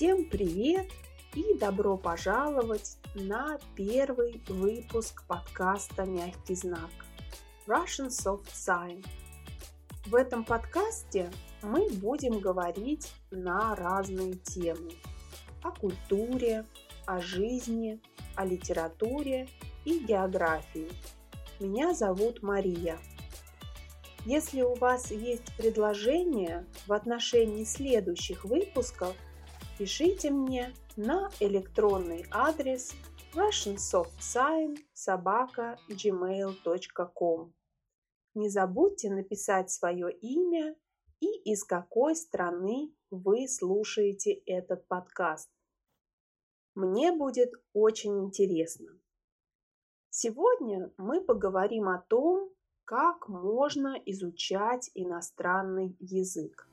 Всем привет и добро пожаловать на первый выпуск подкаста «Мягкий знак» Russian Soft Sign. В этом подкасте мы будем говорить на разные темы о культуре, о жизни, о литературе и географии. Меня зовут Мария. Если у вас есть предложения в отношении следующих выпусков, пишите мне на электронный адрес russiansoftscience.gmail.com Не забудьте написать свое имя и из какой страны вы слушаете этот подкаст. Мне будет очень интересно. Сегодня мы поговорим о том, как можно изучать иностранный язык.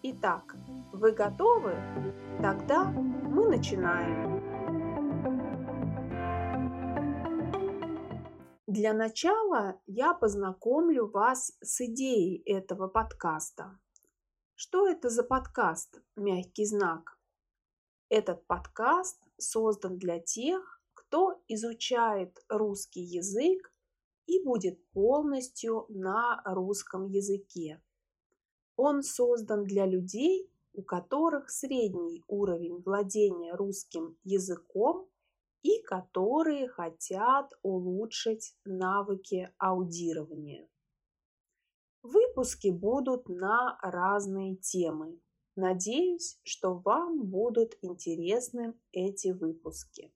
Итак, вы готовы? Тогда мы начинаем. Для начала я познакомлю вас с идеей этого подкаста. Что это за подкаст «Мягкий знак»? Этот подкаст создан для тех, кто изучает русский язык и будет полностью на русском языке. Он создан для людей, у которых средний уровень владения русским языком и которые хотят улучшить навыки аудирования. Выпуски будут на разные темы. Надеюсь, что вам будут интересны эти выпуски.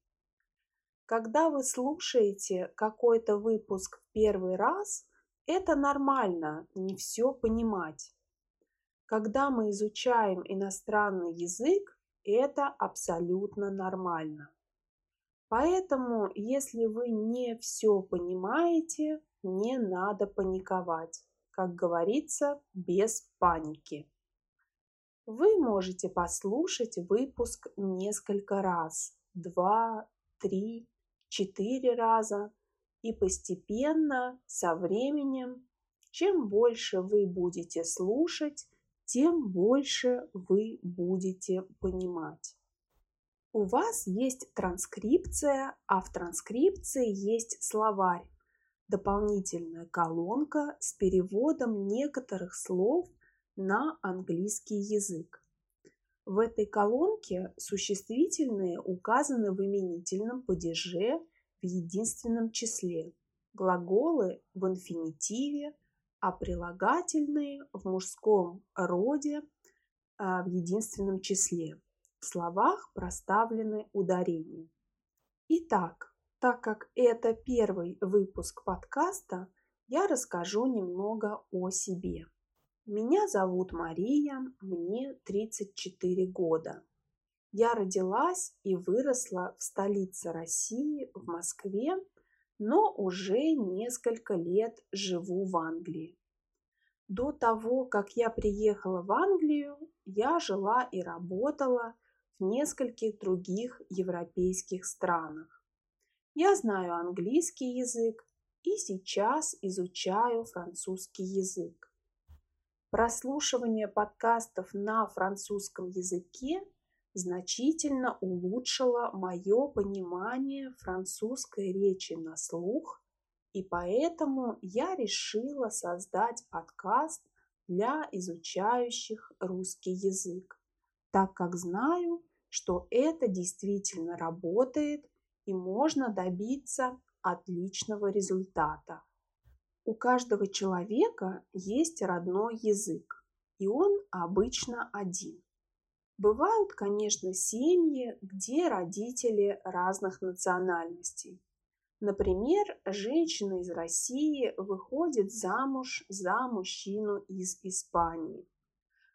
Когда вы слушаете какой-то выпуск в первый раз, это нормально не все понимать. Когда мы изучаем иностранный язык, это абсолютно нормально. Поэтому, если вы не все понимаете, не надо паниковать. Как говорится, без паники. Вы можете послушать выпуск несколько раз, два, три, четыре раза. И постепенно, со временем, чем больше вы будете слушать, тем больше вы будете понимать. У вас есть транскрипция, а в транскрипции есть словарь, дополнительная колонка с переводом некоторых слов на английский язык. В этой колонке существительные указаны в именительном падеже в единственном числе, глаголы в инфинитиве, а прилагательные в мужском роде а, в единственном числе. В словах проставлены ударения. Итак, так как это первый выпуск подкаста, я расскажу немного о себе. Меня зовут Мария, мне 34 года. Я родилась и выросла в столице России, в Москве, но уже несколько лет живу в Англии. До того, как я приехала в Англию, я жила и работала в нескольких других европейских странах. Я знаю английский язык и сейчас изучаю французский язык. Прослушивание подкастов на французском языке значительно улучшило мое понимание французской речи на слух, и поэтому я решила создать подкаст для изучающих русский язык, так как знаю, что это действительно работает и можно добиться отличного результата. У каждого человека есть родной язык, и он обычно один. Бывают, конечно, семьи, где родители разных национальностей. Например, женщина из России выходит замуж за мужчину из Испании.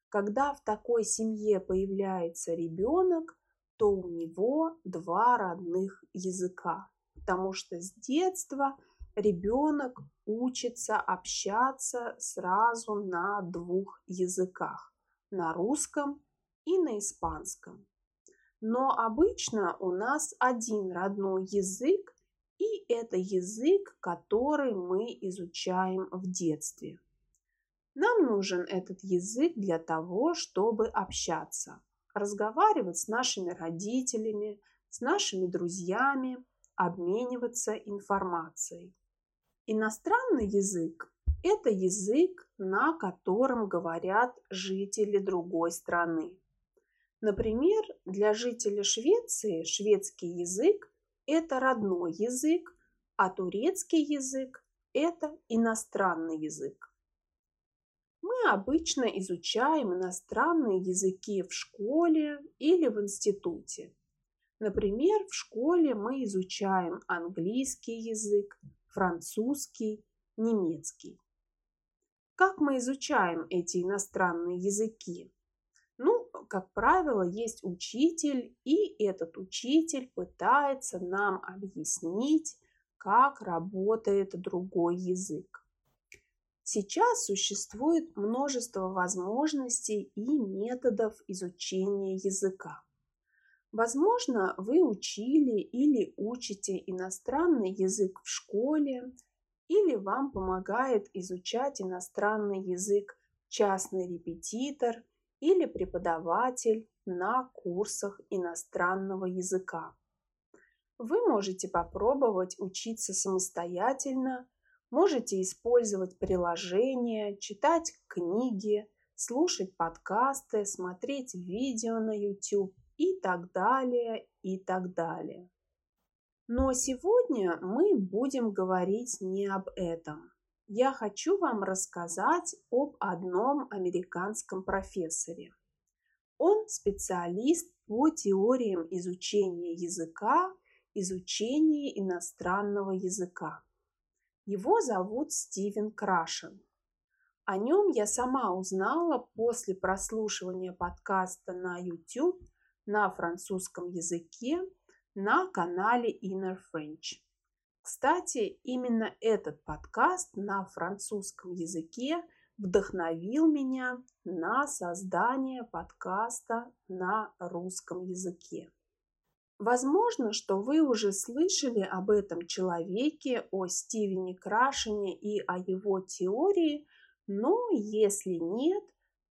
Когда в такой семье появляется ребенок, то у него два родных языка, потому что с детства ребенок учится общаться сразу на двух языках, на русском и на испанском. Но обычно у нас один родной язык, и это язык, который мы изучаем в детстве. Нам нужен этот язык для того, чтобы общаться, разговаривать с нашими родителями, с нашими друзьями, обмениваться информацией. Иностранный язык – это язык, на котором говорят жители другой страны. Например, для жителя Швеции шведский язык – это родной язык, а турецкий язык – это иностранный язык. Мы обычно изучаем иностранные языки в школе или в институте. Например, в школе мы изучаем английский язык, французский, немецкий. Как мы изучаем эти иностранные языки? Ну, как правило, есть учитель, и этот учитель пытается нам объяснить, как работает другой язык. Сейчас существует множество возможностей и методов изучения языка. Возможно, вы учили или учите иностранный язык в школе, или вам помогает изучать иностранный язык частный репетитор или преподаватель на курсах иностранного языка. Вы можете попробовать учиться самостоятельно, можете использовать приложения, читать книги, слушать подкасты, смотреть видео на YouTube и так далее, и так далее. Но сегодня мы будем говорить не об этом. Я хочу вам рассказать об одном американском профессоре. Он специалист по теориям изучения языка, изучения иностранного языка. Его зовут Стивен Крашен. О нем я сама узнала после прослушивания подкаста на YouTube – на французском языке на канале Inner French. Кстати, именно этот подкаст на французском языке вдохновил меня на создание подкаста на русском языке. Возможно, что вы уже слышали об этом человеке, о Стивене Крашене и о его теории, но если нет,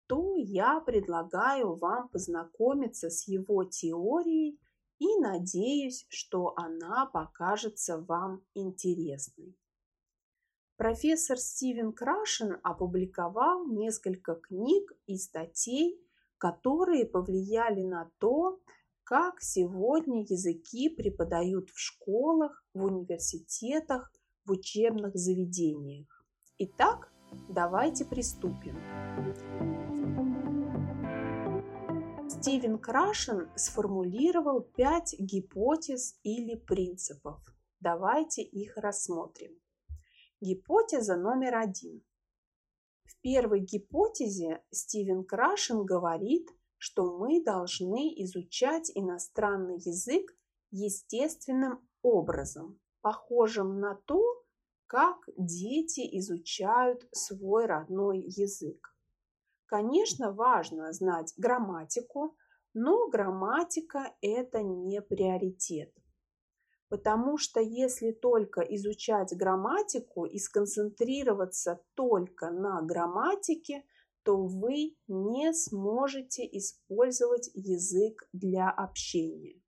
то я предлагаю вам познакомиться с его теорией и надеюсь, что она покажется вам интересной. Профессор Стивен Крашен опубликовал несколько книг и статей, которые повлияли на то, как сегодня языки преподают в школах, в университетах, в учебных заведениях. Итак, давайте приступим. Стивен Крашен сформулировал пять гипотез или принципов. Давайте их рассмотрим. Гипотеза номер один. В первой гипотезе Стивен Крашен говорит, что мы должны изучать иностранный язык естественным образом, похожим на то, как дети изучают свой родной язык. Конечно, важно знать грамматику, но грамматика – это не приоритет. Потому что если только изучать грамматику и сконцентрироваться только на грамматике, то вы не сможете использовать язык для общения.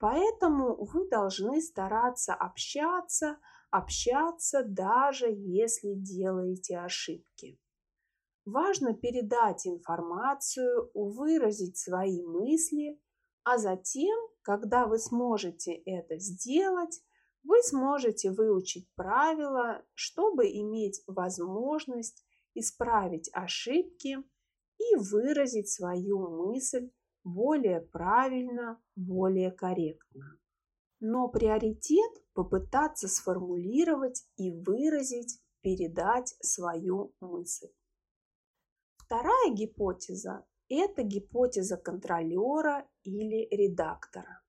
Поэтому вы должны стараться общаться, общаться даже если делаете ошибки. Важно передать информацию, выразить свои мысли, а затем, когда вы сможете это сделать, вы сможете выучить правила, чтобы иметь возможность исправить ошибки и выразить свою мысль более правильно, более корректно. Но приоритет попытаться сформулировать и выразить, передать свою мысль. Вторая гипотеза – это гипотеза контролера или редактора.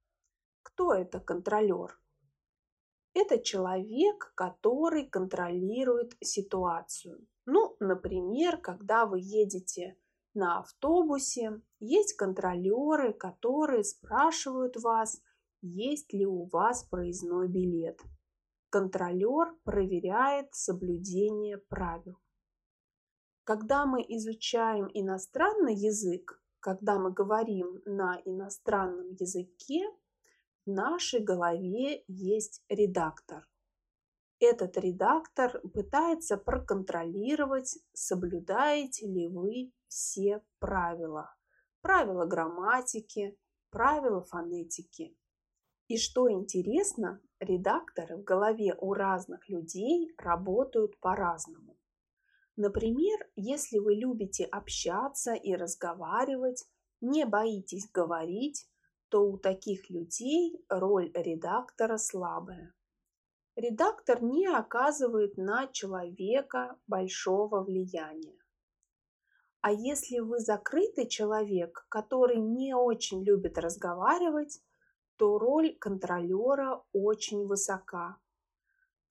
Кто это контролер? Это человек, который контролирует ситуацию. Ну, например, когда вы едете на автобусе, есть контролеры, которые спрашивают вас, есть ли у вас проездной билет. Контролер проверяет соблюдение правил. Когда мы изучаем иностранный язык, когда мы говорим на иностранном языке, в нашей голове есть редактор. Этот редактор пытается проконтролировать, соблюдаете ли вы все правила. Правила грамматики, правила фонетики. И что интересно, редакторы в голове у разных людей работают по-разному. Например, если вы любите общаться и разговаривать, не боитесь говорить, то у таких людей роль редактора слабая. Редактор не оказывает на человека большого влияния. А если вы закрытый человек, который не очень любит разговаривать, то роль контролера очень высока.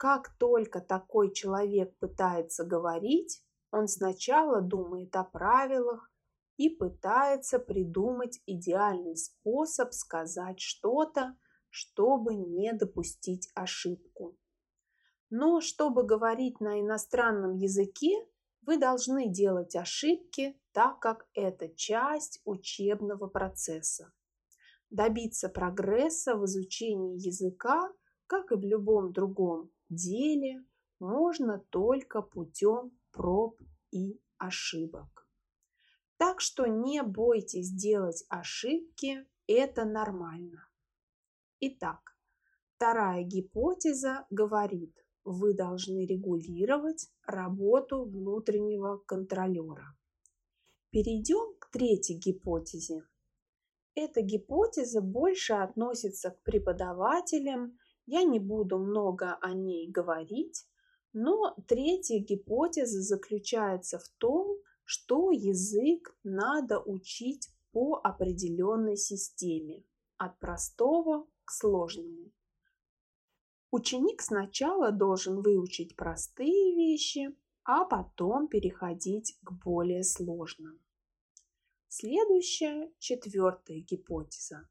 Как только такой человек пытается говорить, он сначала думает о правилах и пытается придумать идеальный способ сказать что-то, чтобы не допустить ошибку. Но чтобы говорить на иностранном языке, вы должны делать ошибки, так как это часть учебного процесса. Добиться прогресса в изучении языка, как и в любом другом деле, можно только путем проб и ошибок. Так что не бойтесь делать ошибки, это нормально. Итак, вторая гипотеза говорит, вы должны регулировать работу внутреннего контролера. Перейдем к третьей гипотезе. Эта гипотеза больше относится к преподавателям, я не буду много о ней говорить, но третья гипотеза заключается в том, что язык надо учить по определенной системе, от простого к сложному. Ученик сначала должен выучить простые вещи, а потом переходить к более сложным. Следующая, четвертая гипотеза.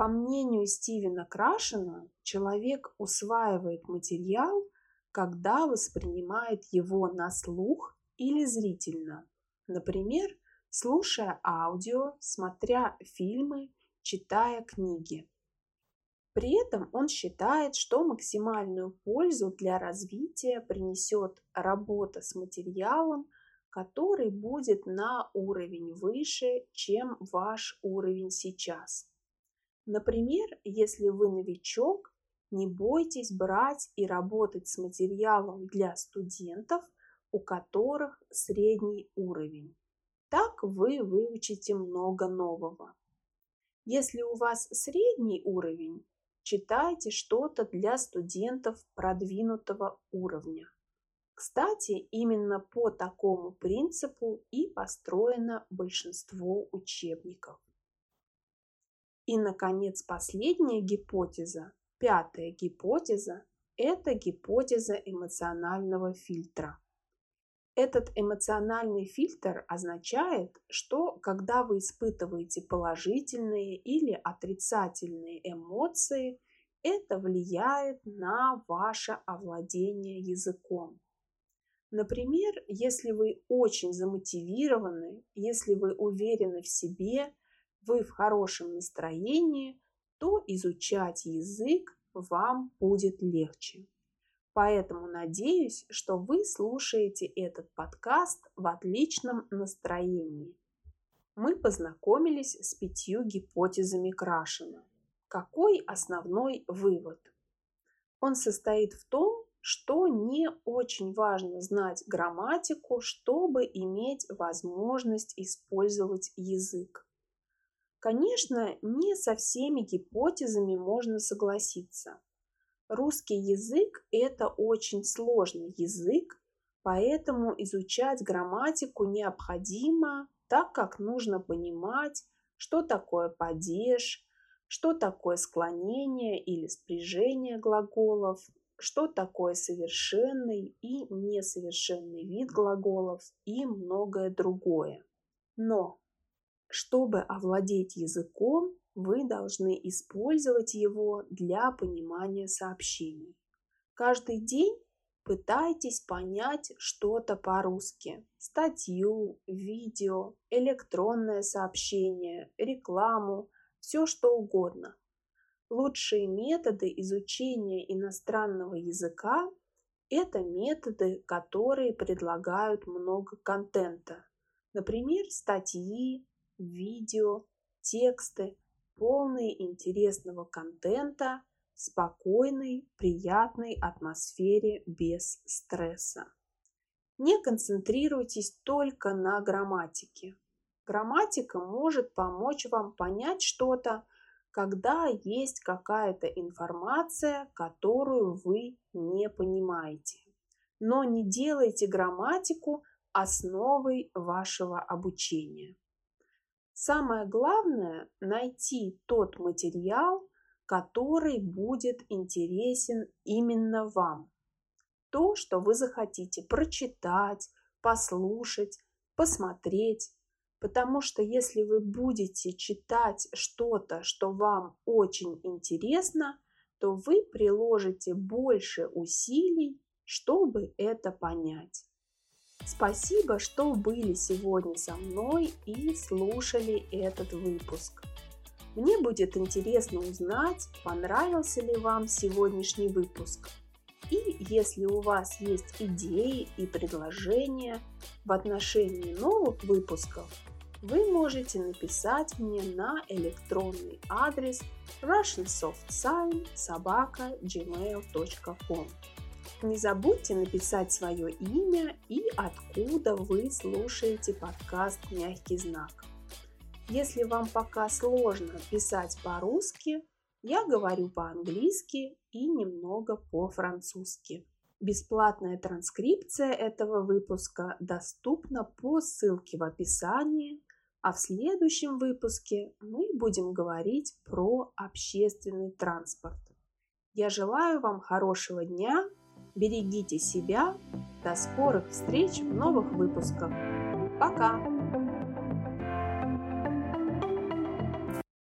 По мнению Стивена Крашена, человек усваивает материал, когда воспринимает его на слух или зрительно, например, слушая аудио, смотря фильмы, читая книги. При этом он считает, что максимальную пользу для развития принесет работа с материалом, который будет на уровень выше, чем ваш уровень сейчас. Например, если вы новичок, не бойтесь брать и работать с материалом для студентов, у которых средний уровень. Так вы выучите много нового. Если у вас средний уровень, читайте что-то для студентов продвинутого уровня. Кстати, именно по такому принципу и построено большинство учебников. И, наконец, последняя гипотеза, пятая гипотеза, это гипотеза эмоционального фильтра. Этот эмоциональный фильтр означает, что когда вы испытываете положительные или отрицательные эмоции, это влияет на ваше овладение языком. Например, если вы очень замотивированы, если вы уверены в себе, вы в хорошем настроении, то изучать язык вам будет легче. Поэтому надеюсь, что вы слушаете этот подкаст в отличном настроении. Мы познакомились с пятью гипотезами Крашена. Какой основной вывод? Он состоит в том, что не очень важно знать грамматику, чтобы иметь возможность использовать язык. Конечно, не со всеми гипотезами можно согласиться. Русский язык – это очень сложный язык, поэтому изучать грамматику необходимо, так как нужно понимать, что такое падеж, что такое склонение или спряжение глаголов, что такое совершенный и несовершенный вид глаголов и многое другое. Но чтобы овладеть языком, вы должны использовать его для понимания сообщений. Каждый день Пытайтесь понять что-то по-русски. Статью, видео, электронное сообщение, рекламу, все что угодно. Лучшие методы изучения иностранного языка – это методы, которые предлагают много контента. Например, статьи, видео, тексты, полные интересного контента в спокойной, приятной атмосфере без стресса. Не концентрируйтесь только на грамматике. Грамматика может помочь вам понять что-то, когда есть какая-то информация, которую вы не понимаете. Но не делайте грамматику основой вашего обучения. Самое главное – найти тот материал, который будет интересен именно вам. То, что вы захотите прочитать, послушать, посмотреть, Потому что если вы будете читать что-то, что вам очень интересно, то вы приложите больше усилий, чтобы это понять. Спасибо, что были сегодня со мной и слушали этот выпуск. Мне будет интересно узнать, понравился ли вам сегодняшний выпуск. И если у вас есть идеи и предложения в отношении новых выпусков, вы можете написать мне на электронный адрес russiansoftscience.gmail.com Не забудьте написать свое имя и откуда вы слушаете подкаст «Мягкий знак». Если вам пока сложно писать по-русски, я говорю по-английски и немного по-французски. Бесплатная транскрипция этого выпуска доступна по ссылке в описании а в следующем выпуске мы будем говорить про общественный транспорт. Я желаю вам хорошего дня, берегите себя, до скорых встреч в новых выпусках. Пока!